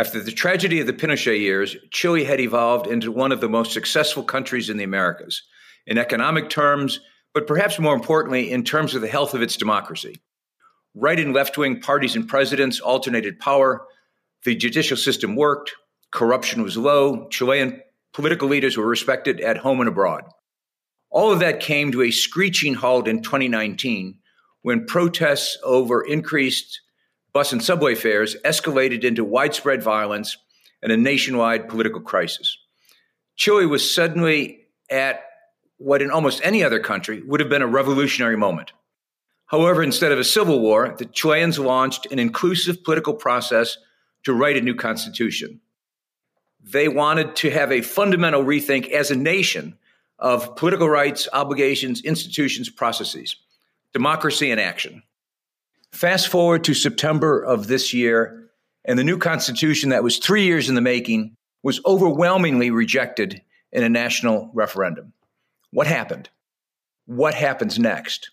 After the tragedy of the Pinochet years, Chile had evolved into one of the most successful countries in the Americas, in economic terms, but perhaps more importantly, in terms of the health of its democracy. Right and left wing parties and presidents alternated power, the judicial system worked, corruption was low, Chilean political leaders were respected at home and abroad. All of that came to a screeching halt in 2019 when protests over increased bus and subway fares escalated into widespread violence and a nationwide political crisis. Chile was suddenly at what in almost any other country would have been a revolutionary moment. However, instead of a civil war, the Chileans launched an inclusive political process to write a new constitution. They wanted to have a fundamental rethink as a nation of political rights, obligations, institutions, processes, democracy, and action. Fast forward to September of this year, and the new Constitution that was three years in the making was overwhelmingly rejected in a national referendum. What happened? What happens next?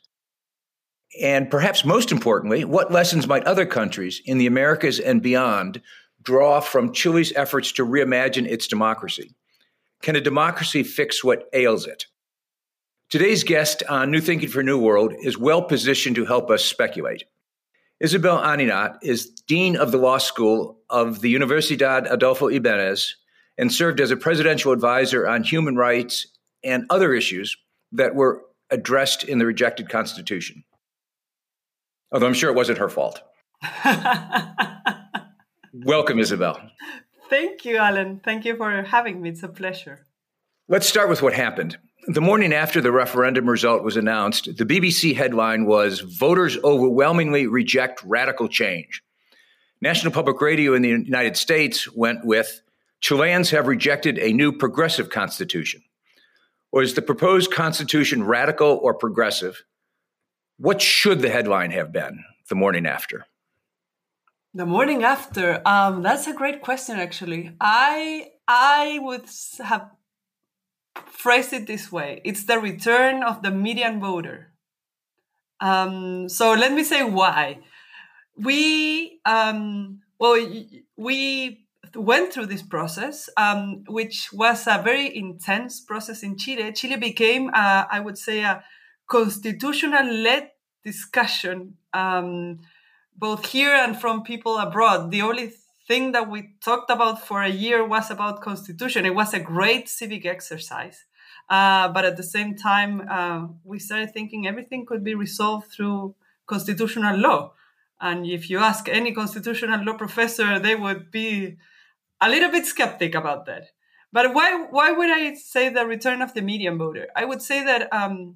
And perhaps most importantly, what lessons might other countries in the Americas and beyond draw from Chile's efforts to reimagine its democracy? Can a democracy fix what ails it? Today's guest on New Thinking for New World is well positioned to help us speculate. Isabel Aninat is Dean of the Law School of the Universidad Adolfo Ibáñez and served as a presidential advisor on human rights and other issues that were addressed in the rejected Constitution. Although I'm sure it wasn't her fault. Welcome, Isabel. Thank you, Alan. Thank you for having me. It's a pleasure. Let's start with what happened. The morning after the referendum result was announced, the BBC headline was Voters Overwhelmingly Reject Radical Change. National Public Radio in the United States went with Chileans have rejected a new progressive constitution. Was the proposed constitution radical or progressive? What should the headline have been the morning after? The morning after, um, that's a great question. Actually, I I would have phrase it this way it's the return of the median voter. Um, so let me say why. We, um, well, we went through this process, um, which was a very intense process in Chile. Chile became, uh, I would say, a constitutional led discussion, um, both here and from people abroad. The only thing that we talked about for a year was about constitution. It was a great civic exercise. Uh, but at the same time, uh, we started thinking everything could be resolved through constitutional law. And if you ask any constitutional law professor, they would be a little bit skeptic about that. But why, why would I say the return of the median voter? I would say that um,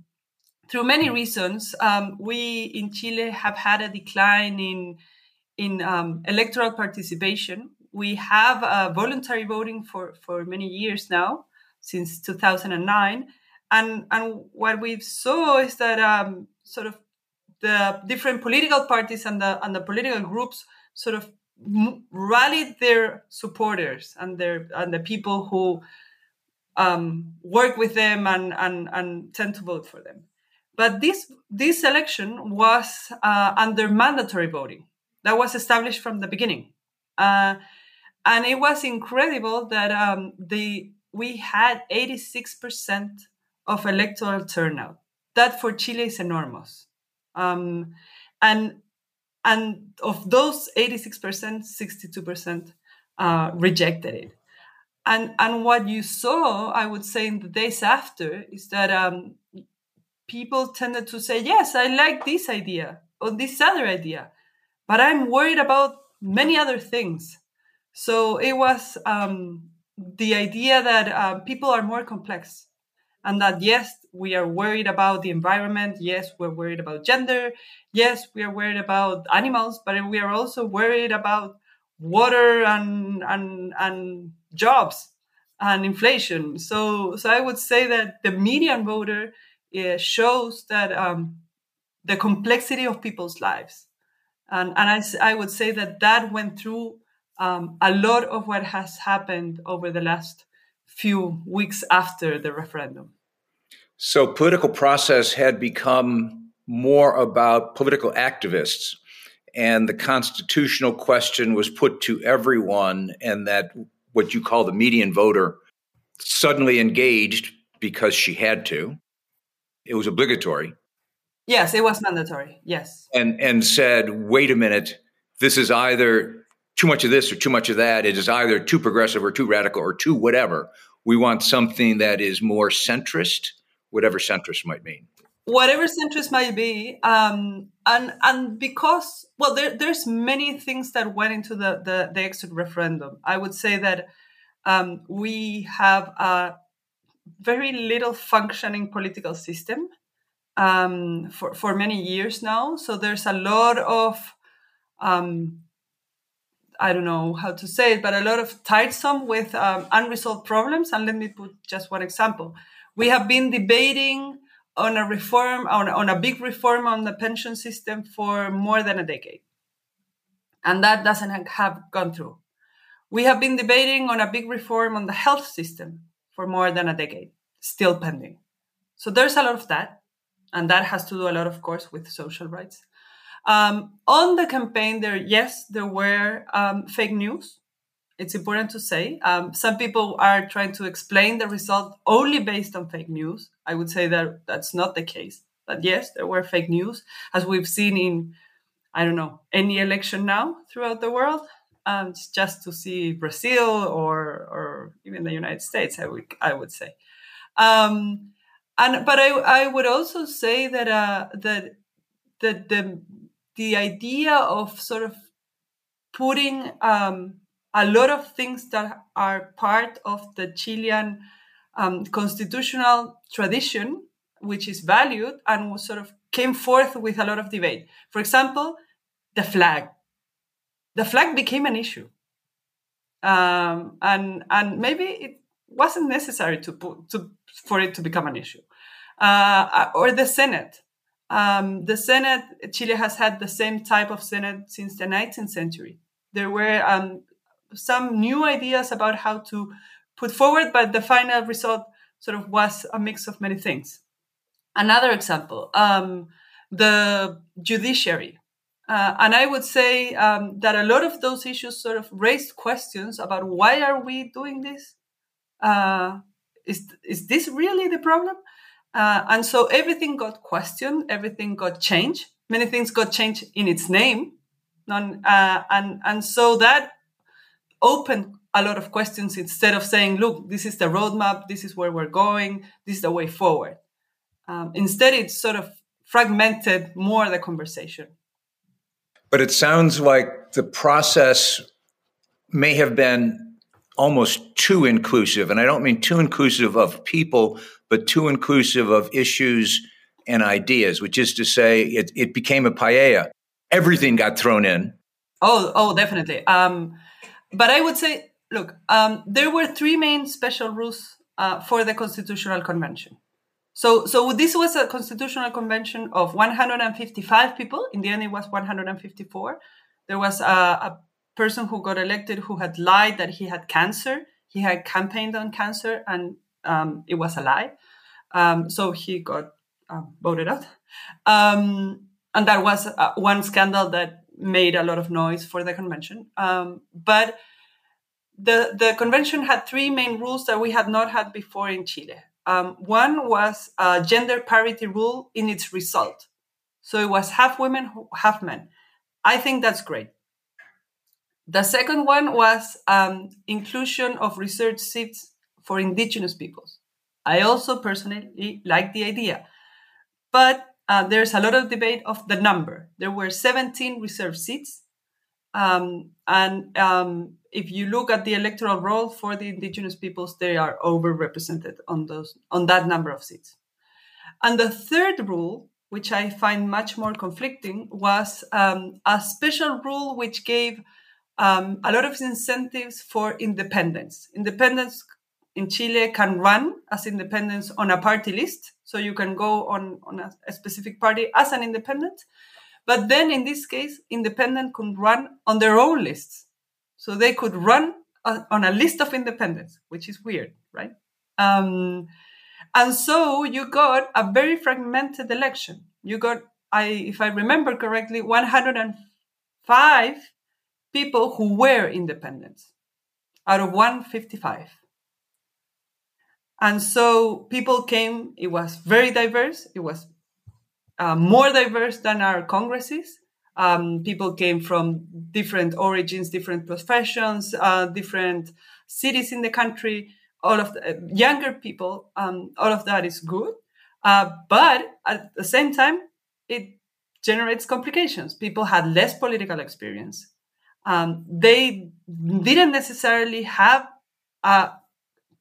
through many reasons, um, we in Chile have had a decline in in um, electoral participation. We have uh, voluntary voting for, for many years now, since 2009. And, and what we saw is that um, sort of the different political parties and the, and the political groups sort of rallied their supporters and their and the people who um, work with them and, and, and tend to vote for them. But this this election was uh, under mandatory voting that was established from the beginning. Uh, and it was incredible that um, the we had 86% of electoral turnout. That for Chile is enormous. Um, and and of those 86%, 62% uh, rejected it. And and what you saw, I would say, in the days after, is that um, people tended to say, "Yes, I like this idea or this other idea," but I'm worried about many other things. So it was um, the idea that uh, people are more complex and that yes, we are worried about the environment. Yes, we're worried about gender. Yes, we are worried about animals, but we are also worried about water and and and jobs and inflation. So so I would say that the median voter uh, shows that um, the complexity of people's lives, and and I I would say that that went through um, a lot of what has happened over the last few weeks after the referendum. So political process had become more about political activists and the constitutional question was put to everyone, and that what you call the median voter suddenly engaged because she had to. It was obligatory. Yes, it was mandatory. Yes. And and said, "Wait a minute. This is either too much of this or too much of that. It is either too progressive or too radical or too whatever. We want something that is more centrist, whatever centrist might mean." whatever centrist might be um, and and because well there, there's many things that went into the, the, the exit referendum i would say that um, we have a very little functioning political system um, for, for many years now so there's a lot of um, i don't know how to say it but a lot of tiresome with um, unresolved problems and let me put just one example we have been debating on a reform, on, on a big reform on the pension system for more than a decade. And that doesn't have gone through. We have been debating on a big reform on the health system for more than a decade, still pending. So there's a lot of that. And that has to do a lot, of course, with social rights. Um, on the campaign, there, yes, there were um, fake news it's important to say. Um, some people are trying to explain the result only based on fake news. I would say that that's not the case. But yes, there were fake news, as we've seen in, I don't know, any election now throughout the world. Um, just to see Brazil or or even the United States, I would I would say. Um, and but I I would also say that uh, that that the the idea of sort of putting um, a lot of things that are part of the Chilean um, constitutional tradition, which is valued and sort of came forth with a lot of debate. For example, the flag. The flag became an issue, um, and and maybe it wasn't necessary to put to for it to become an issue, uh, or the Senate. Um, the Senate, Chile has had the same type of Senate since the 19th century. There were um, some new ideas about how to put forward, but the final result sort of was a mix of many things. Another example, um, the judiciary. Uh, and I would say um, that a lot of those issues sort of raised questions about why are we doing this? Uh, is, is this really the problem? Uh, and so everything got questioned, everything got changed. Many things got changed in its name. Non, uh, and, and so that open a lot of questions instead of saying, look, this is the roadmap, this is where we're going, this is the way forward. Um, instead, it sort of fragmented more the conversation. But it sounds like the process may have been almost too inclusive. And I don't mean too inclusive of people, but too inclusive of issues and ideas, which is to say, it, it became a paella. Everything got thrown in. Oh, oh, definitely. Um, but I would say, look, um, there were three main special rules uh, for the Constitutional Convention. So, so this was a constitutional convention of 155 people. In the end, it was 154. There was a, a person who got elected who had lied that he had cancer. He had campaigned on cancer, and um, it was a lie. Um, so he got uh, voted out. Um, and that was uh, one scandal that made a lot of noise for the convention. Um, but the the convention had three main rules that we had not had before in Chile. Um, one was a gender parity rule in its result, so it was half women, half men. I think that's great. The second one was um, inclusion of research seats for indigenous peoples. I also personally like the idea, but uh, there's a lot of debate of the number. There were 17 reserved seats. Um, and um, if you look at the electoral roll for the indigenous peoples, they are overrepresented on those on that number of seats. And the third rule, which I find much more conflicting, was um, a special rule which gave um, a lot of incentives for independence. Independence in Chile can run as independence on a party list. So you can go on, on a, a specific party as an independent. But then in this case, independent could run on their own lists. So they could run a, on a list of independents, which is weird, right? Um, and so you got a very fragmented election. You got, I, if I remember correctly, 105 people who were independents out of 155. And so people came, it was very diverse. It was uh, more diverse than our congresses. Um, people came from different origins, different professions, uh, different cities in the country all of the uh, younger people, um, all of that is good. Uh, but at the same time, it generates complications. People had less political experience. Um, they didn't necessarily have a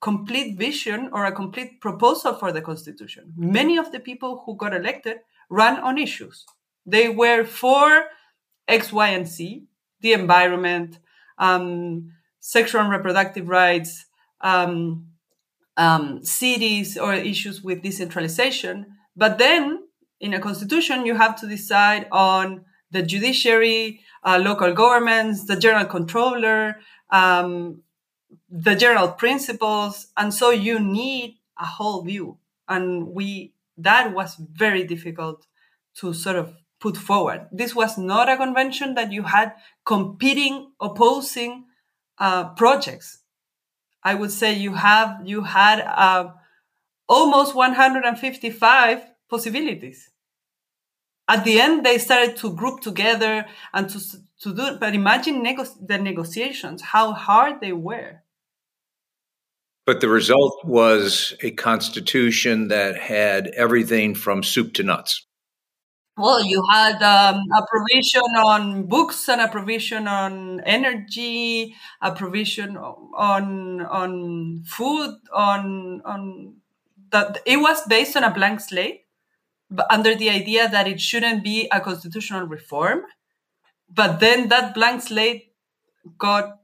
complete vision or a complete proposal for the constitution. Many of the people who got elected ran on issues. They were for X, Y, and Z, the environment, um, sexual and reproductive rights, um, um, cities or issues with decentralization. But then in a constitution, you have to decide on the judiciary, uh, local governments, the general controller, um, the general principles. And so you need a whole view. And we, that was very difficult to sort of put forward. This was not a convention that you had competing, opposing uh, projects. I would say you have you had uh, almost 155 possibilities. At the end, they started to group together and to to do. But imagine nego- the negotiations, how hard they were. But the result was a constitution that had everything from soup to nuts. Well, you had um, a provision on books and a provision on energy, a provision on on food, on on that. It was based on a blank slate, under the idea that it shouldn't be a constitutional reform. But then that blank slate got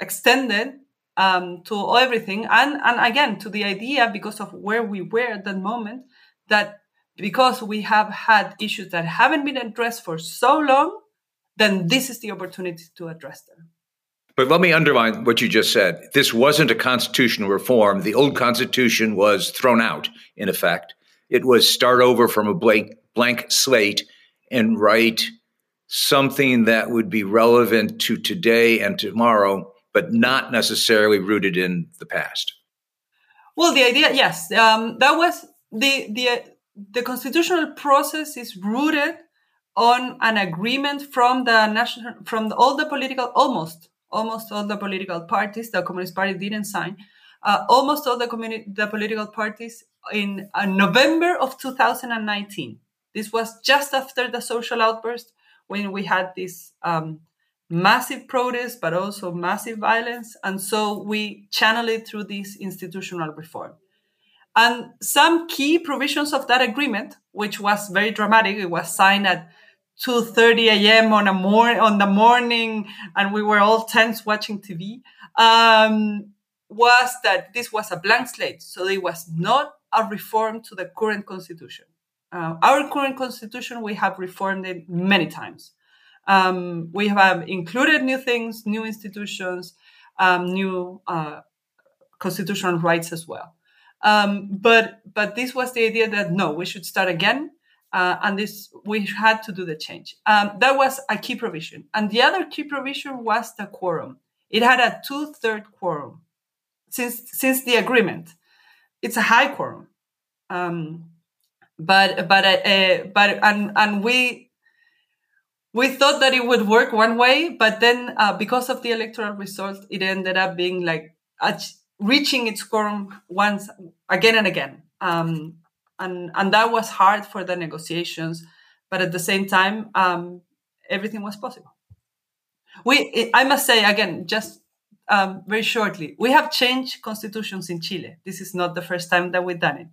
extended um, to everything, and and again to the idea because of where we were at that moment that because we have had issues that haven't been addressed for so long, then this is the opportunity to address them. But let me underline what you just said. This wasn't a constitutional reform. The old constitution was thrown out, in effect. It was start over from a blank, blank slate and write something that would be relevant to today and tomorrow, but not necessarily rooted in the past. Well, the idea, yes, um, that was the the the constitutional process is rooted on an agreement from the national from the, all the political almost almost all the political parties the communist party didn't sign uh, almost all the communi- the political parties in uh, november of 2019 this was just after the social outburst when we had this um, massive protest but also massive violence and so we channel it through this institutional reform and some key provisions of that agreement, which was very dramatic, it was signed at 2:30 a.m. on a mor- on the morning, and we were all tense watching TV. Um, was that this was a blank slate, so it was not a reform to the current constitution. Uh, our current constitution, we have reformed it many times. Um, we have included new things, new institutions, um, new uh, constitutional rights as well. Um, but but this was the idea that no, we should start again, uh, and this we had to do the change. Um, that was a key provision, and the other key provision was the quorum. It had a two-third quorum since since the agreement. It's a high quorum, um, but but uh, uh, but and and we we thought that it would work one way, but then uh, because of the electoral result, it ended up being like a, reaching its quorum once again and again. Um, and, and that was hard for the negotiations, but at the same time, um, everything was possible. We, I must say again, just um, very shortly, we have changed constitutions in Chile. This is not the first time that we've done it.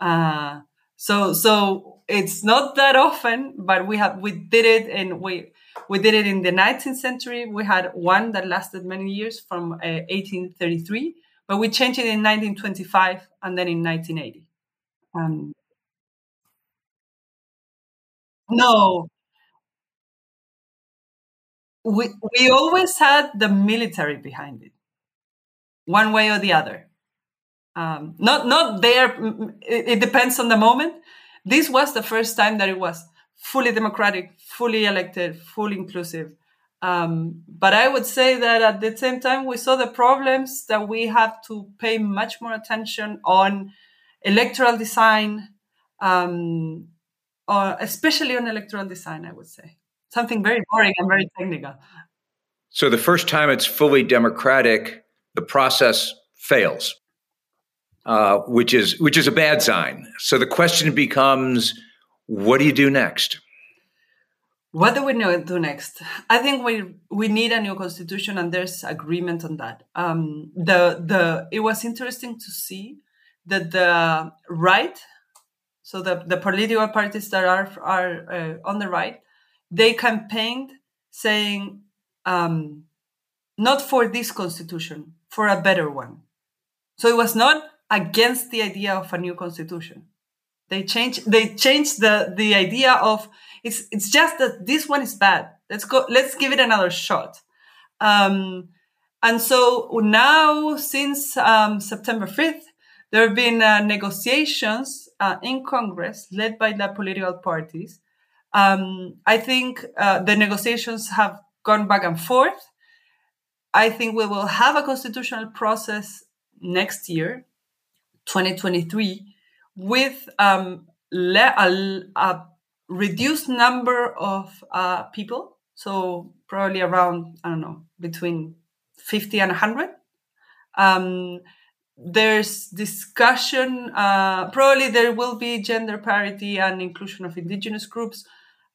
Uh, so, so it's not that often, but we have we did it, and we We did it in the 19th century. We had one that lasted many years from uh, 1833, but we changed it in 1925 and then in 1980. Um, no, we we always had the military behind it, one way or the other. Um, not not there. It, it depends on the moment. This was the first time that it was fully democratic, fully elected, fully inclusive. Um, but I would say that at the same time, we saw the problems that we have to pay much more attention on electoral design, um, or especially on electoral design, I would say. Something very boring and very technical. So the first time it's fully democratic, the process fails, uh, which is which is a bad sign. So the question becomes what do you do next? What do we know do next? I think we we need a new constitution, and there's agreement on that. Um, the the it was interesting to see that the right, so the the political parties that are are uh, on the right, they campaigned saying um, not for this constitution, for a better one. So it was not against the idea of a new constitution they change they change the the idea of it's it's just that this one is bad. Let's go let's give it another shot. Um, and so now since um, September 5th, there have been uh, negotiations uh, in Congress led by the political parties. Um, I think uh, the negotiations have gone back and forth. I think we will have a constitutional process next year, 2023, with um, le- a, a, reduced number of uh, people, so probably around I don't know between fifty and hundred. Um, there's discussion. Uh, probably there will be gender parity and inclusion of indigenous groups.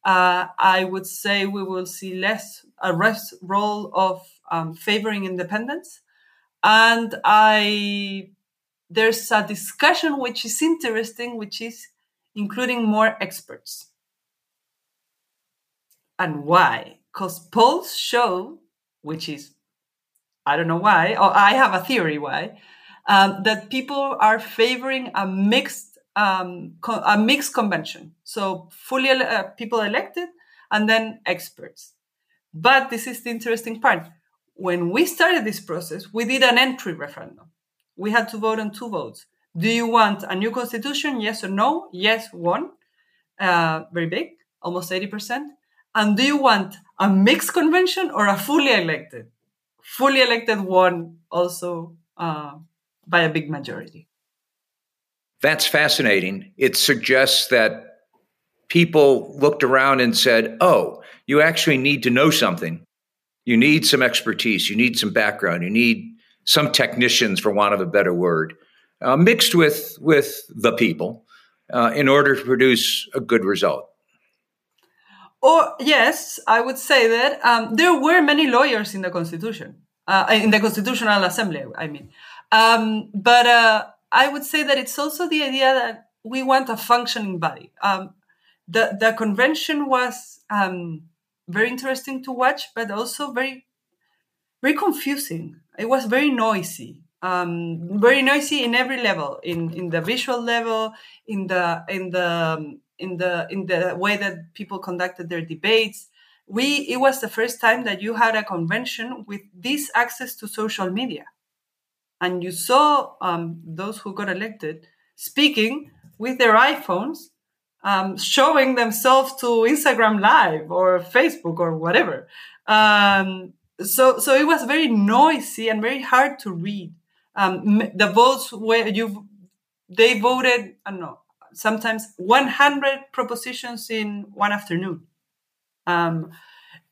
Uh, I would say we will see less a role of um, favoring independence, and I there's a discussion which is interesting, which is including more experts. And why? Because polls show, which is, I don't know why, or I have a theory why, um, that people are favoring a mixed um, co- a mixed convention. So fully ele- uh, people elected and then experts. But this is the interesting part. When we started this process, we did an entry referendum we had to vote on two votes. Do you want a new constitution? Yes or no? Yes, one. Uh, very big, almost 80%. And do you want a mixed convention or a fully elected? Fully elected one also uh, by a big majority. That's fascinating. It suggests that people looked around and said, oh, you actually need to know something. You need some expertise. You need some background. You need some technicians, for want of a better word, uh, mixed with with the people uh, in order to produce a good result. Or yes, I would say that um, there were many lawyers in the Constitution, uh, in the Constitutional Assembly. I mean, um, but uh, I would say that it's also the idea that we want a functioning body. Um, the the convention was um, very interesting to watch, but also very very confusing. It was very noisy um, very noisy in every level in in the visual level in the in the in the in the way that people conducted their debates. We it was the first time that you had a convention with this access to social media and you saw um, those who got elected speaking with their iphones um, showing themselves to instagram live or facebook or whatever um, so so it was very noisy and very hard to read. Um, the votes where you they voted I don't know sometimes 100 propositions in one afternoon. Um,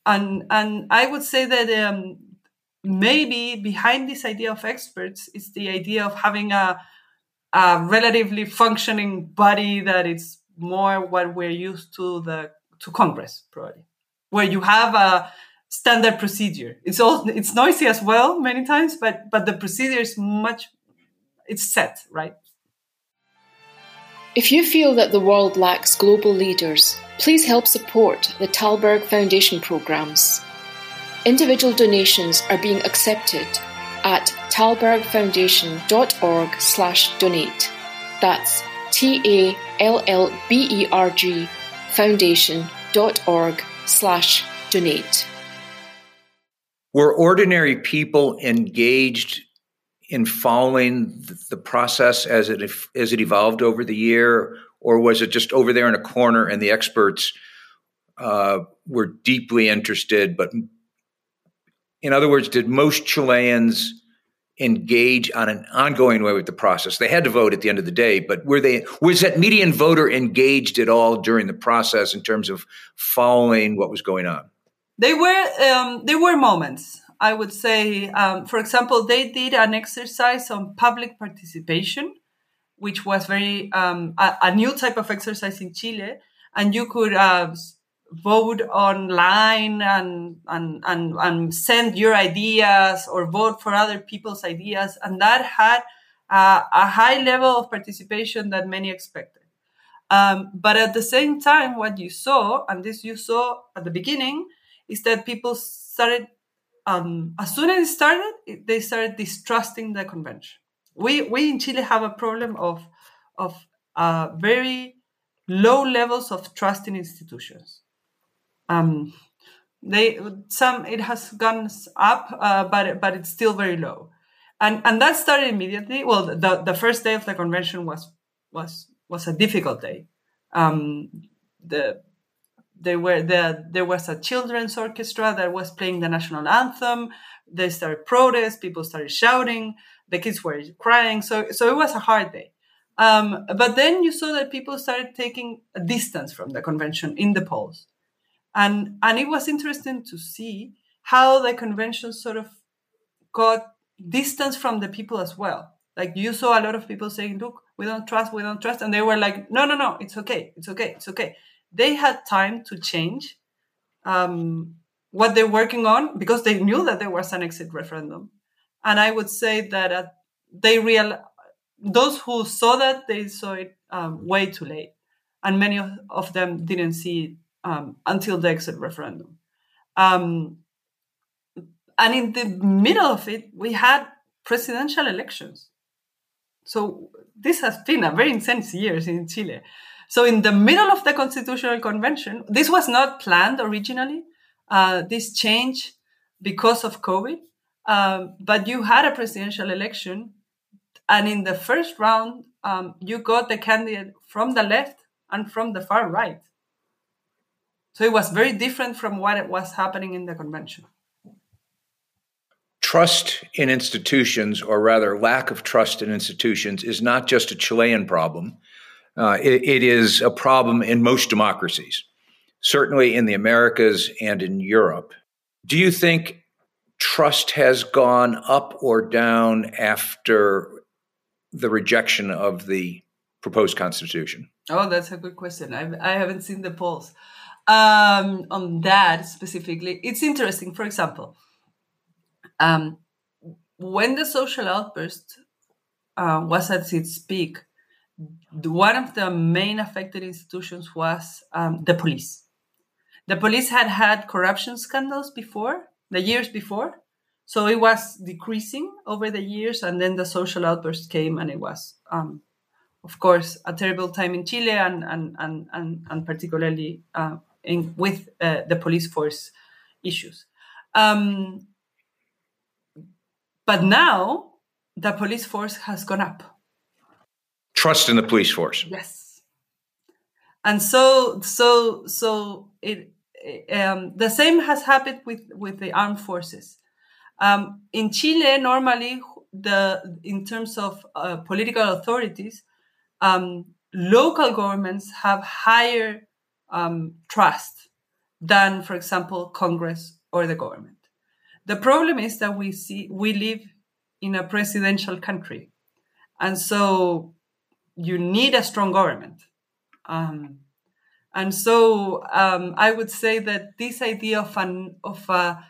and and I would say that um, maybe behind this idea of experts is the idea of having a, a relatively functioning body that is more what we're used to the to Congress probably, where you have a standard procedure. It's all it's noisy as well many times, but but the procedure is much it's set, right? If you feel that the world lacks global leaders, Please help support the Tallberg Foundation programs. Individual donations are being accepted at tallbergfoundation.org slash donate. That's T-A-L-L-B-E-R-G foundation.org slash donate. Were ordinary people engaged in following the process as it as it evolved over the year, or was it just over there in a corner and the experts uh, were deeply interested? But in other words, did most Chileans engage on an ongoing way with the process? They had to vote at the end of the day, but were they was that median voter engaged at all during the process in terms of following what was going on? They were um, there were moments. I would say, um, for example, they did an exercise on public participation, which was very um, a, a, new type of exercise in Chile, and you could uh, vote online and, and and and send your ideas or vote for other people's ideas, and that had uh, a high level of participation that many expected. Um, but at the same time, what you saw, and this you saw at the beginning, is that people started um, as soon as it started, they started distrusting the convention. We we in Chile have a problem of of uh, very low levels of trust in institutions. Um, they some it has gone up, uh, but but it's still very low, and and that started immediately. Well, the the first day of the convention was was was a difficult day. Um, the there were there there was a children's orchestra that was playing the national anthem. They started protests. People started shouting. The kids were crying. So so it was a hard day. Um, but then you saw that people started taking a distance from the convention in the polls, and and it was interesting to see how the convention sort of got distance from the people as well. Like you saw a lot of people saying, "Look, we don't trust, we don't trust," and they were like, "No, no, no, it's okay, it's okay, it's okay." they had time to change um, what they're working on because they knew that there was an exit referendum. And I would say that uh, they real those who saw that they saw it um, way too late, and many of, of them didn't see it um, until the exit referendum. Um, and in the middle of it, we had presidential elections. So this has been a very intense years in Chile. So in the middle of the constitutional convention, this was not planned originally. Uh, this changed because of COVID. Um, but you had a presidential election, and in the first round, um, you got the candidate from the left and from the far right. So it was very different from what it was happening in the convention. Trust in institutions, or rather, lack of trust in institutions, is not just a Chilean problem. Uh, it, it is a problem in most democracies, certainly in the Americas and in Europe. Do you think trust has gone up or down after the rejection of the proposed constitution? Oh, that's a good question. I've, I haven't seen the polls um, on that specifically. It's interesting. For example, um, when the social outburst uh, was at its peak, one of the main affected institutions was um, the police. The police had had corruption scandals before, the years before, so it was decreasing over the years, and then the social outburst came, and it was, um, of course, a terrible time in Chile, and and and and, and particularly uh, in, with uh, the police force issues. Um, but now the police force has gone up trust in the police force. Yes. And so, so, so it, um, the same has happened with, with the armed forces. Um, in Chile, normally, the in terms of uh, political authorities, um, local governments have higher um, trust than, for example, Congress or the government. The problem is that we see we live in a presidential country, and so you need a strong government. Um, and so um, I would say that this idea of an of a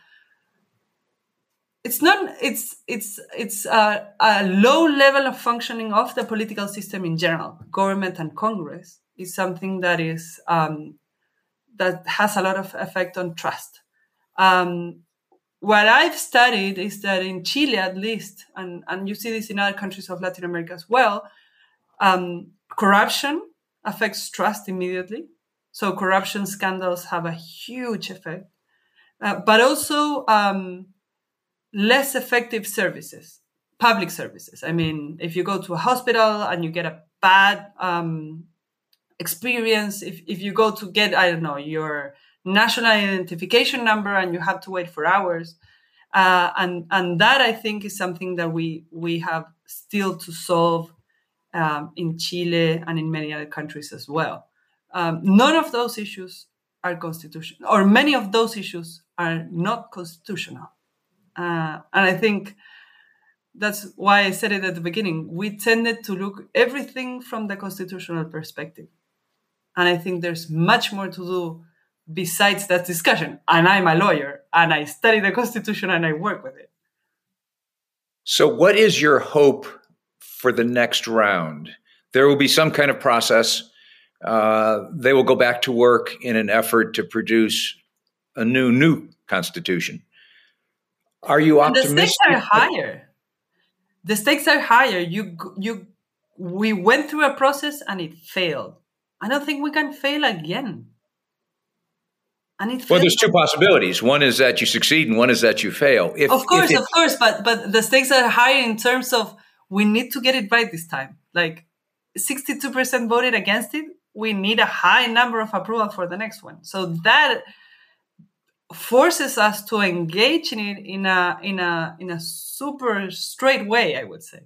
it's not it's it's it's a, a, low level of functioning of the political system in general government and congress is something that is um, that has a lot of effect on trust. Um, what I've studied is that in Chile, at least, and, and you see this in other countries of Latin America as well, um, corruption affects trust immediately. So corruption scandals have a huge effect, uh, but also um, less effective services, public services. I mean, if you go to a hospital and you get a bad um, experience, if, if you go to get, I don't know, your national identification number and you have to wait for hours. Uh, and and that I think is something that we we have still to solve um, in Chile and in many other countries as well. Um, none of those issues are constitutional, or many of those issues are not constitutional. Uh, and I think that's why I said it at the beginning. We tended to look everything from the constitutional perspective, and I think there's much more to do besides that discussion. And I'm a lawyer and I study the Constitution and I work with it. So, what is your hope for the next round? There will be some kind of process. Uh, they will go back to work in an effort to produce a new, new constitution. Are you optimistic? the stakes are higher. The stakes are higher. You, you, we went through a process and it failed. I don't think we can fail again. And well, there's two possibilities. One is that you succeed, and one is that you fail. If, of course, it, of course, but but the stakes are higher in terms of we need to get it right this time. Like 62% voted against it. We need a high number of approval for the next one. So that forces us to engage in it in a in a in a super straight way, I would say.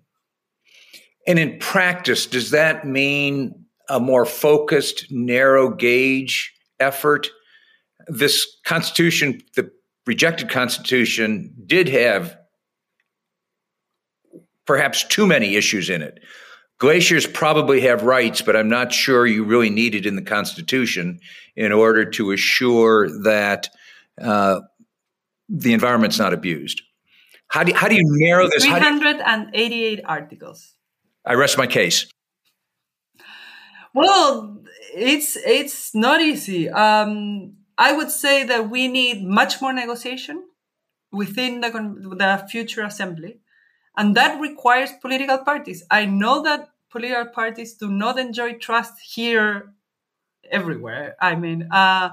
And in practice, does that mean a more focused, narrow gauge effort? this Constitution, the rejected Constitution, did have perhaps too many issues in it. Glaciers probably have rights, but I'm not sure you really need it in the Constitution in order to assure that uh, the environment's not abused. How do, how do you narrow this? 388 you, articles. I rest my case. Well, it's it's not easy. Um, I would say that we need much more negotiation within the, the future assembly, and that requires political parties. I know that political parties do not enjoy trust here everywhere. I mean, uh,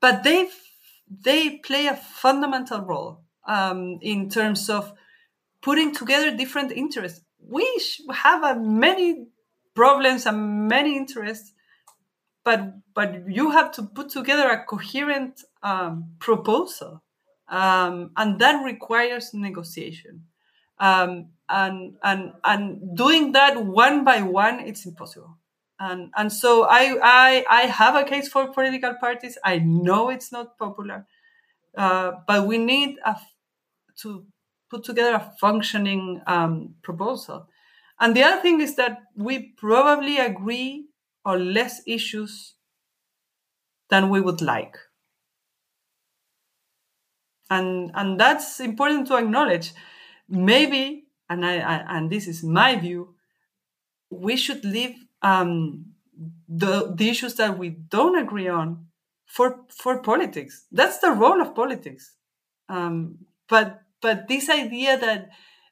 but they they play a fundamental role um, in terms of putting together different interests. We have a many problems and many interests but but you have to put together a coherent um, proposal, um, and that requires negotiation. Um, and and and doing that one by one, it's impossible. And and so I I I have a case for political parties. I know it's not popular, uh, but we need a, to put together a functioning um, proposal. And the other thing is that we probably agree on less issues than we would like. And, and that's important to acknowledge. Maybe, and, I, I and this is my view, we should leave um, the, the issues that we don't agree on for, for politics. That's the role of politics. Um, but, but this idea that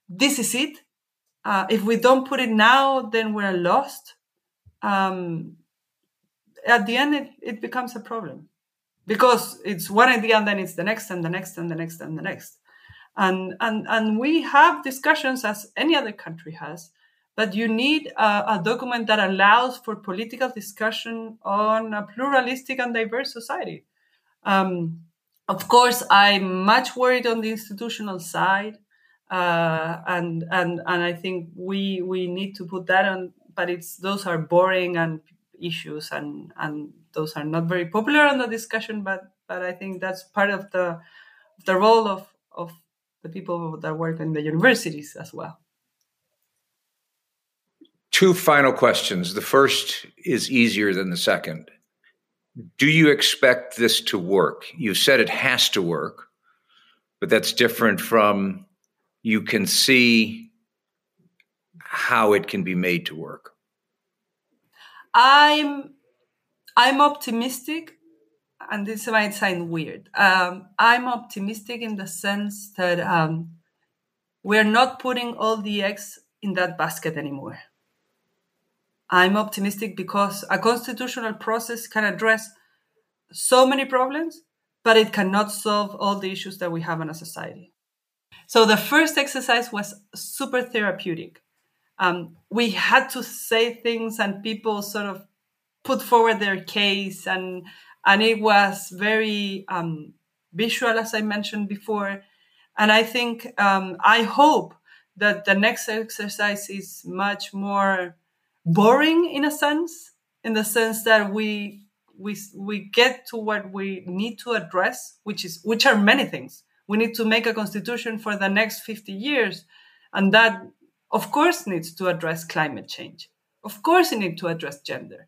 this is it, uh, if we don't put it now, then we're lost. Um, at the end it, it becomes a problem. Because it's one idea and then it's the next and the next and the next and the next. And and and we have discussions as any other country has but you need a, a, document that allows for political discussion on a pluralistic and diverse society. Um, of course i'm much worried on the institutional side uh, and and and i think we we need to put that on but it's those are boring and issues and and those are not very popular in the discussion but but i think that's part of the the role of of the people that work in the universities as well. Two final questions. The first is easier than the second. Do you expect this to work? You said it has to work but that's different from you can see how it can be made to work? I'm I'm optimistic and this might sound weird. Um, I'm optimistic in the sense that um, we're not putting all the eggs in that basket anymore. I'm optimistic because a constitutional process can address so many problems, but it cannot solve all the issues that we have in a society. So the first exercise was super therapeutic. Um, we had to say things, and people sort of put forward their case, and and it was very um, visual, as I mentioned before. And I think um, I hope that the next exercise is much more boring in a sense, in the sense that we we we get to what we need to address, which is which are many things. We need to make a constitution for the next 50 years, and that of course needs to address climate change. Of course, it needs to address gender,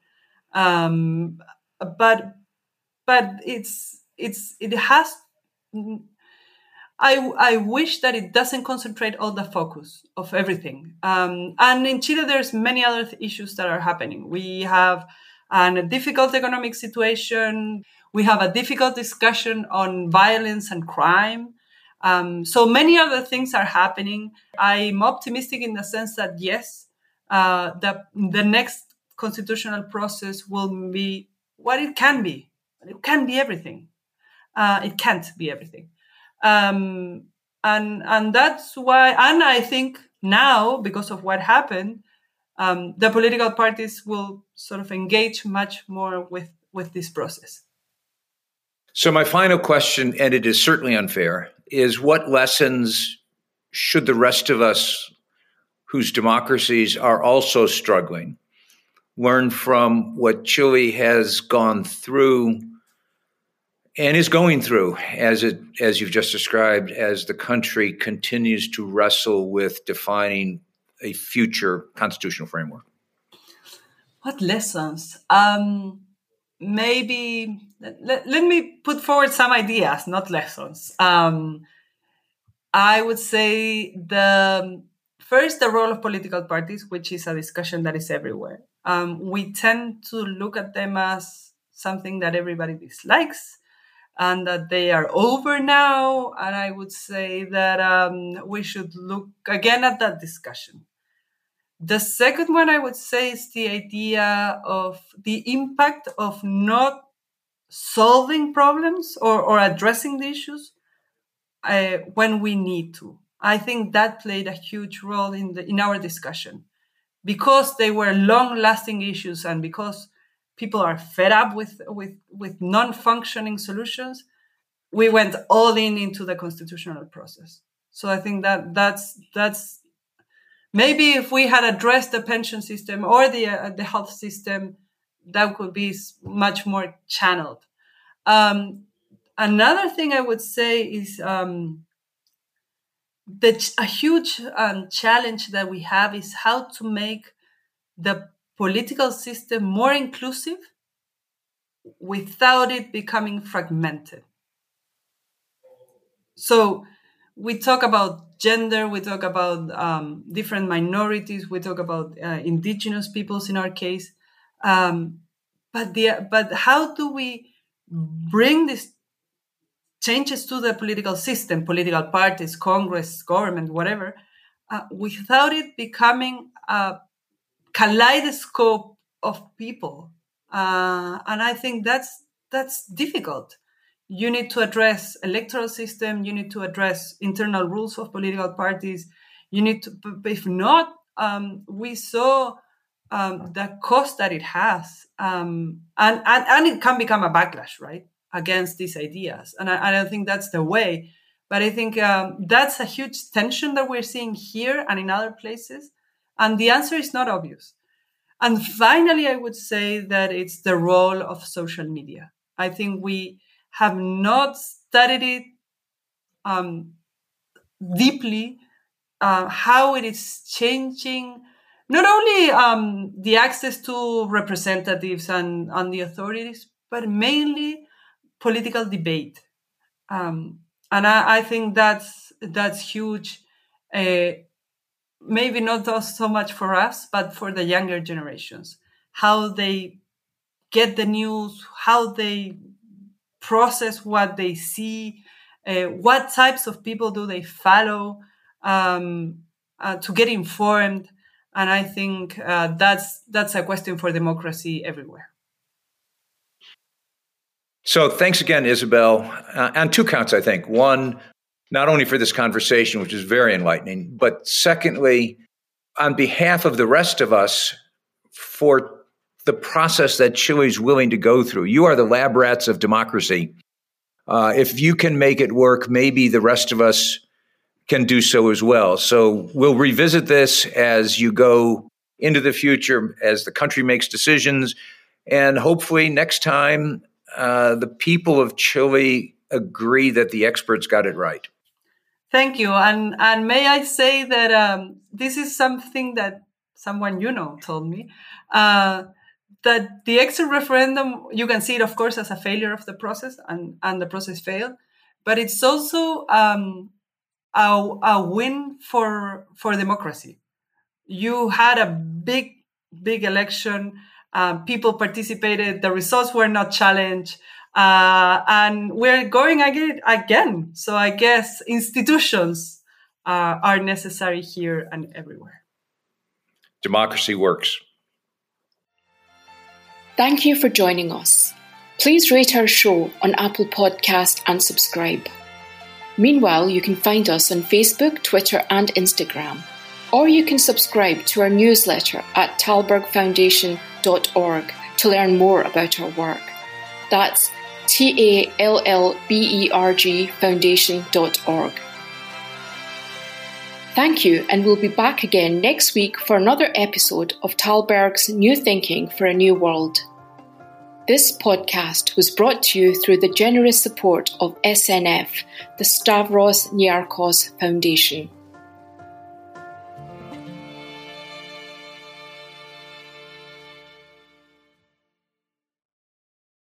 um, but but it's it's it has I, I wish that it doesn't concentrate all the focus of everything. Um, and in Chile, there's many other th- issues that are happening. We have a difficult economic situation. We have a difficult discussion on violence and crime. Um, so many other things are happening. I'm optimistic in the sense that yes, uh, the the next constitutional process will be what it can be. It can be everything. Uh, it can't be everything um, and and that's why and i think now because of what happened um, the political parties will sort of engage much more with with this process so my final question and it is certainly unfair is what lessons should the rest of us whose democracies are also struggling learn from what chile has gone through and is going through as it as you've just described as the country continues to wrestle with defining a future constitutional framework? What lessons? Um maybe let, let me put forward some ideas not lessons um i would say the first the role of political parties which is a discussion that is everywhere um, we tend to look at them as something that everybody dislikes and that they are over now. And I would say that um, we should look again at that discussion. The second one I would say is the idea of the impact of not solving problems or, or addressing the issues uh, when we need to. I think that played a huge role in the in our discussion because they were long lasting issues and because people are fed up with with with non-functioning solutions we went all in into the constitutional process so i think that that's that's maybe if we had addressed the pension system or the uh, the health system that could be much more channeled um, another thing i would say is um, the a huge um, challenge that we have is how to make the political system more inclusive without it becoming fragmented. So we talk about gender, we talk about um, different minorities, we talk about uh, indigenous peoples in our case. Um, but the but how do we bring these changes to the political system, political parties, Congress, government, whatever, uh, without it becoming a kaleidoscope of people, uh, and I think that's that's difficult. You need to address electoral system. You need to address internal rules of political parties. You need to, if not, um, we saw um, the cost that it has, um, and, and and it can become a backlash, right, against these ideas. And I, I don't think that's the way. But I think um, that's a huge tension that we're seeing here and in other places. And the answer is not obvious. And finally, I would say that it's the role of social media. I think we have not studied it um, deeply, uh, how it is changing not only um, the access to representatives and, and the authorities, but mainly political debate. Um, and I, I, think that's that's huge. Uh, maybe not so much for us, but for the younger generations, how they get the news, how they process what they see, uh, what types of people do they follow um, uh, to get informed. And I think uh, that's that's a question for democracy everywhere. So thanks again, Isabel. Uh, on two counts, I think. One, not only for this conversation, which is very enlightening, but secondly, on behalf of the rest of us, for the process that Chile is willing to go through. You are the lab rats of democracy. Uh, if you can make it work, maybe the rest of us can do so as well. So we'll revisit this as you go into the future, as the country makes decisions. And hopefully, next time, uh, the people of Chile agree that the experts got it right. Thank you. And, and may I say that um, this is something that someone you know told me. Uh, that the exit referendum, you can see it, of course, as a failure of the process, and, and the process failed. But it's also um, a, a win for for democracy. You had a big big election. Um, people participated. The results were not challenged, uh, and we're going again. Again, so I guess institutions uh, are necessary here and everywhere. Democracy works. Thank you for joining us. Please rate our show on Apple Podcast and subscribe. Meanwhile, you can find us on Facebook, Twitter, and Instagram. Or you can subscribe to our newsletter at tallbergfoundation.org to learn more about our work. That's T A L L B E R G foundation.org. Thank you, and we'll be back again next week for another episode of Tallberg's New Thinking for a New World. This podcast was brought to you through the generous support of SNF, the Stavros Niarchos Foundation.